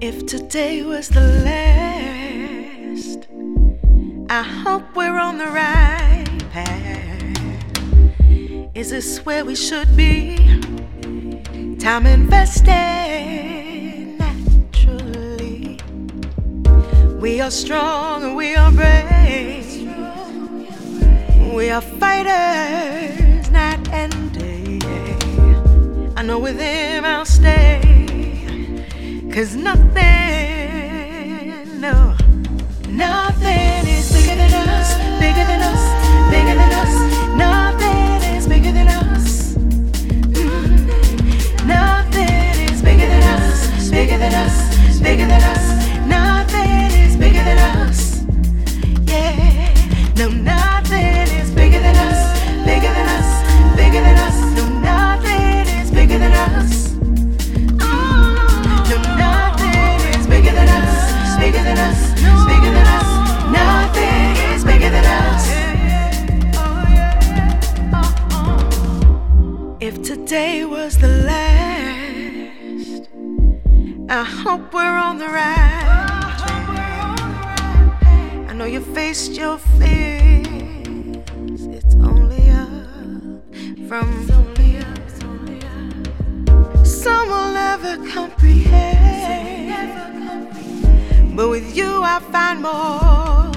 If today was the last, I hope we're on the right path. Is this where we should be? Time invested naturally. We are strong and we are brave. We are fighters, night and day. I know with him I'll stay. Cause nothing I hope we're on the right path. I know you faced your fears. It's only up from some will never comprehend. But with you, I find more.